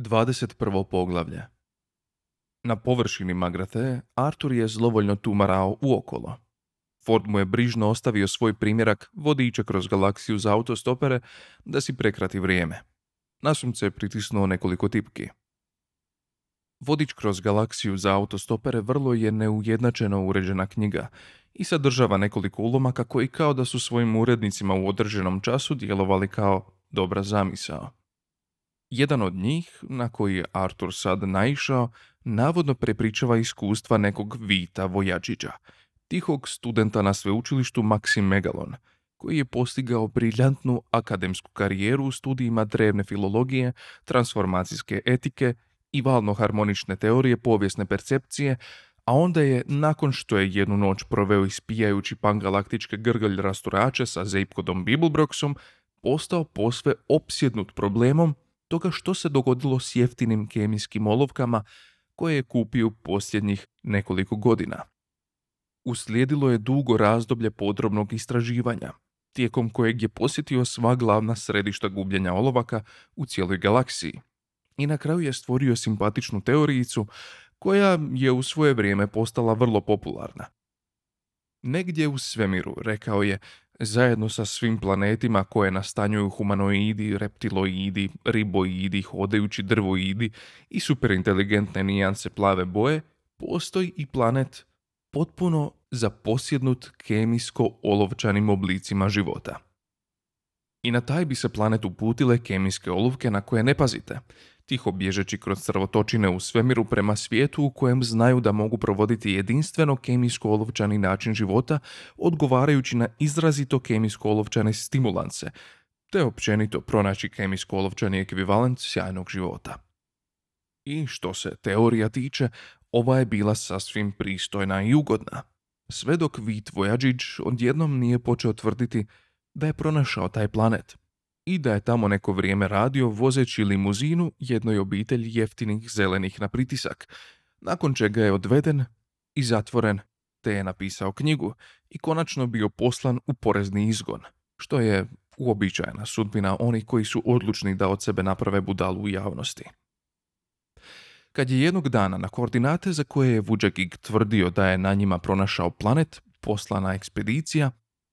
21. poglavlje Na površini Magrate, Artur je zlovoljno tumarao uokolo. Ford mu je brižno ostavio svoj primjerak vodiče kroz galaksiju za autostopere da si prekrati vrijeme. Nasumce je pritisnuo nekoliko tipki. Vodič kroz galaksiju za autostopere vrlo je neujednačeno uređena knjiga i sadržava nekoliko ulomaka koji kao da su svojim urednicima u određenom času djelovali kao dobra zamisao. Jedan od njih, na koji je Artur sad naišao, navodno prepričava iskustva nekog Vita Vojačića, tihog studenta na sveučilištu Maxim Megalon, koji je postigao briljantnu akademsku karijeru u studijima drevne filologije, transformacijske etike i valno-harmonične teorije povijesne percepcije, a onda je, nakon što je jednu noć proveo ispijajući pangalaktičke grgalj rasturače sa Zeipkodom Bibelbroxom, postao posve opsjednut problemom toga što se dogodilo s jeftinim kemijskim olovkama koje je kupio posljednjih nekoliko godina. Uslijedilo je dugo razdoblje podrobnog istraživanja, tijekom kojeg je posjetio sva glavna središta gubljenja olovaka u cijeloj galaksiji. I na kraju je stvorio simpatičnu teorijicu koja je u svoje vrijeme postala vrlo popularna. Negdje u svemiru, rekao je, zajedno sa svim planetima koje nastanjuju humanoidi, reptiloidi, riboidi, hodajući drvoidi i superinteligentne nijanse plave boje, postoji i planet potpuno zaposjednut kemijsko-olovčanim oblicima života. I na taj bi se planet uputile kemijske olovke na koje ne pazite, tiho bježeći kroz crvotočine u svemiru prema svijetu u kojem znaju da mogu provoditi jedinstveno kemijsko-olovčani način života, odgovarajući na izrazito kemijsko-olovčane stimulanse, te općenito pronaći kemijsko-olovčani ekvivalent sjajnog života. I što se teorija tiče, ova je bila sasvim pristojna i ugodna. Sve dok Vit Vojađić odjednom nije počeo tvrditi da je pronašao taj planet i da je tamo neko vrijeme radio vozeći limuzinu jednoj obitelji jeftinih zelenih na pritisak, nakon čega je odveden i zatvoren, te je napisao knjigu i konačno bio poslan u porezni izgon, što je uobičajena sudbina onih koji su odlučni da od sebe naprave budalu u javnosti. Kad je jednog dana na koordinate za koje je Vuđagig tvrdio da je na njima pronašao planet, poslana ekspedicija,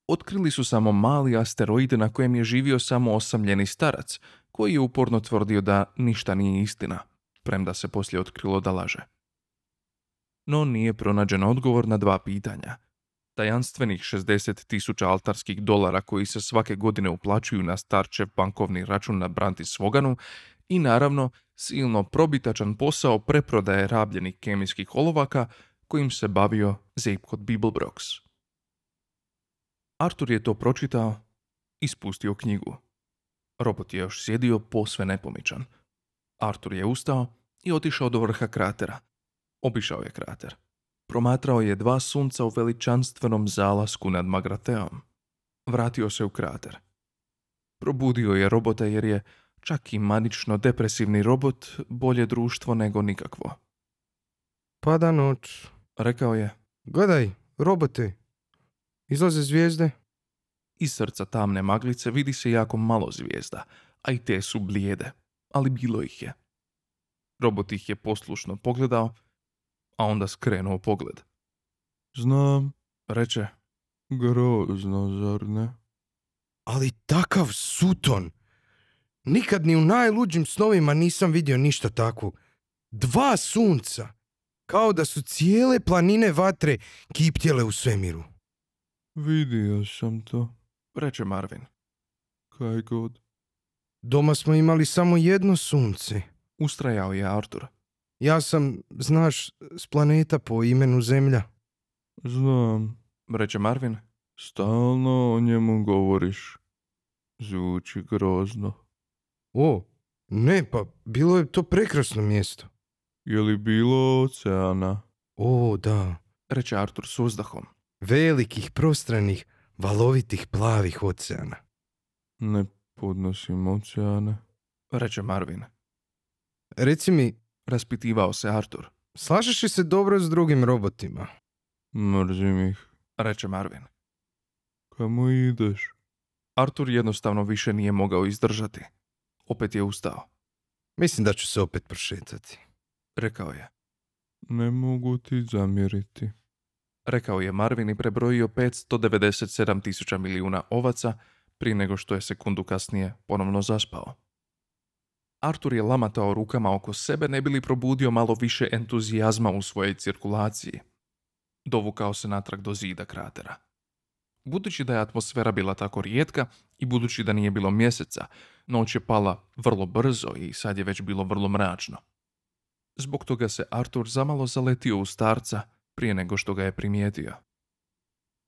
otkrili su samo mali asteroid na kojem je živio samo osamljeni starac, koji je uporno tvrdio da ništa nije istina, premda se poslije otkrilo da laže. No nije pronađen odgovor na dva pitanja. Tajanstvenih 60 tisuća altarskih dolara koji se svake godine uplaćuju na starčev bankovni račun na Branti Svoganu i naravno silno probitačan posao preprodaje rabljenih kemijskih olovaka kojim se bavio Zapekot Bibelbrox. Artur je to pročitao i spustio knjigu. Robot je još sjedio posve nepomičan. Artur je ustao i otišao do vrha kratera. Obišao je krater. Promatrao je dva sunca u veličanstvenom zalasku nad Magrateom. Vratio se u krater. Probudio je robota jer je čak i manično depresivni robot bolje društvo nego nikakvo. Pada noć. Rekao je, Gledaj, robote. Izlaze zvijezde. iz srca tamne maglice vidi se jako malo zvijezda, a i te su blijede, ali bilo ih je. Robot ih je poslušno pogledao, a onda skrenuo pogled. Znam, Reče, grozno, zar ne? Ali takav suton. Nikad ni u najluđim snovima nisam vidio ništa takvog. Dva sunca. Kao da su cijele planine vatre kiptjele u svemiru. Vidio sam to, reče Marvin. kaj god. Doma smo imali samo jedno sunce. Ustrajao je Artur. Ja sam, znaš, s planeta po imenu Zemlja. Znam, Reče Marvin. stalno o njemu govoriš. Zvuči grozno. O, ne, pa bilo je to prekrasno mjesto. Je li bilo oceana? O, da. Reče Artur s uzdahom. Velikih, prostranih, valovitih, plavih oceana. Ne podnosim oceane. Reče Marvin. Reci mi, Raspitivao se Artur. slažeš li se dobro s drugim robotima? Mrzim ih. Reče Marvin. Kamo ideš? Artur jednostavno više nije mogao izdržati. Opet je ustao. Mislim da ću se opet prošetati. Rekao je. Ne mogu ti zamjeriti. Rekao je Marvin i prebrojio 597 tisuća milijuna ovaca prije nego što je sekundu kasnije ponovno zaspao. Artur je lamatao rukama oko sebe ne bi li probudio malo više entuzijazma u svojoj cirkulaciji. Dovukao se natrag do zida kratera. Budući da je atmosfera bila tako rijetka i budući da nije bilo mjeseca, noć je pala vrlo brzo i sad je već bilo vrlo mračno. Zbog toga se Artur zamalo zaletio u starca prije nego što ga je primijetio.